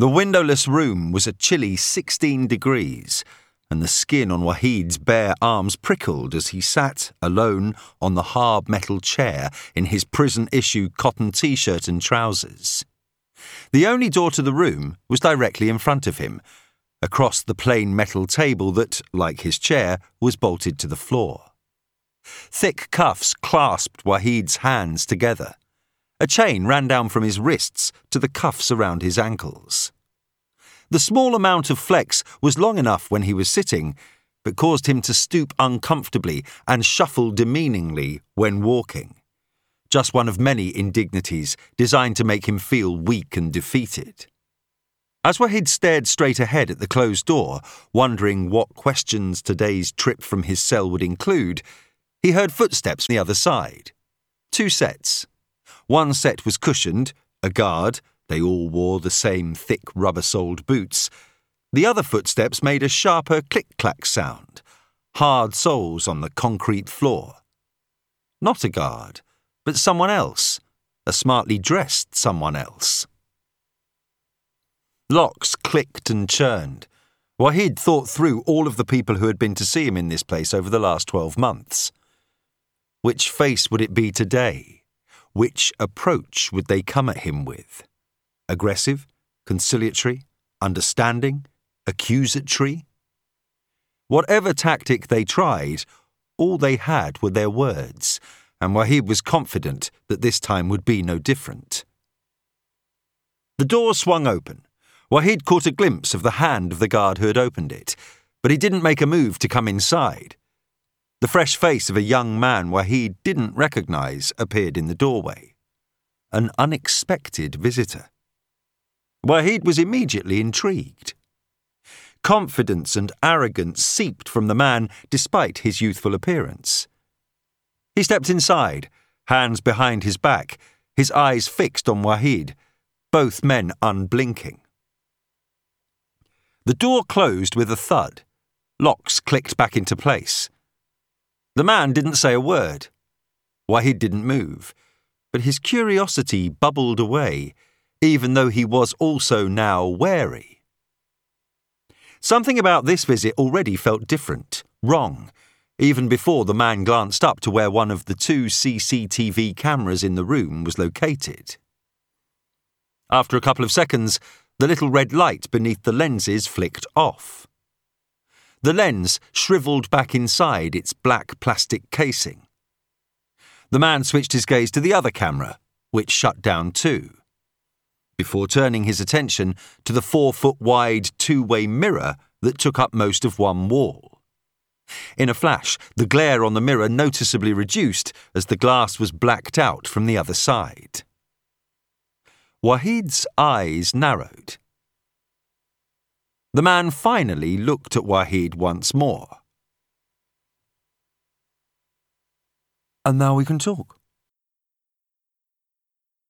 The windowless room was a chilly 16 degrees, and the skin on Wahid's bare arms prickled as he sat alone on the hard metal chair in his prison issue cotton t shirt and trousers. The only door to the room was directly in front of him, across the plain metal table that, like his chair, was bolted to the floor. Thick cuffs clasped Wahid's hands together. A chain ran down from his wrists to the cuffs around his ankles. The small amount of flex was long enough when he was sitting, but caused him to stoop uncomfortably and shuffle demeaningly when walking. Just one of many indignities designed to make him feel weak and defeated. As Wahid stared straight ahead at the closed door, wondering what questions today's trip from his cell would include, he heard footsteps on the other side. Two sets. One set was cushioned, a guard, they all wore the same thick rubber soled boots. The other footsteps made a sharper click clack sound, hard soles on the concrete floor. Not a guard, but someone else, a smartly dressed someone else. Locks clicked and churned. Wahid thought through all of the people who had been to see him in this place over the last twelve months. Which face would it be today? Which approach would they come at him with? Aggressive, conciliatory, understanding, accusatory? Whatever tactic they tried, all they had were their words, and Wahid was confident that this time would be no different. The door swung open. Wahid caught a glimpse of the hand of the guard who had opened it, but he didn't make a move to come inside. The fresh face of a young man Wahid didn't recognize appeared in the doorway. An unexpected visitor. Wahid was immediately intrigued. Confidence and arrogance seeped from the man despite his youthful appearance. He stepped inside, hands behind his back, his eyes fixed on Wahid, both men unblinking. The door closed with a thud. Locks clicked back into place. The man didn't say a word. Wahid didn't move, but his curiosity bubbled away, even though he was also now wary. Something about this visit already felt different, wrong, even before the man glanced up to where one of the two CCTV cameras in the room was located. After a couple of seconds, the little red light beneath the lenses flicked off. The lens shriveled back inside its black plastic casing. The man switched his gaze to the other camera, which shut down too, before turning his attention to the four foot wide two way mirror that took up most of one wall. In a flash, the glare on the mirror noticeably reduced as the glass was blacked out from the other side. Wahid's eyes narrowed. The man finally looked at Wahid once more. And now we can talk.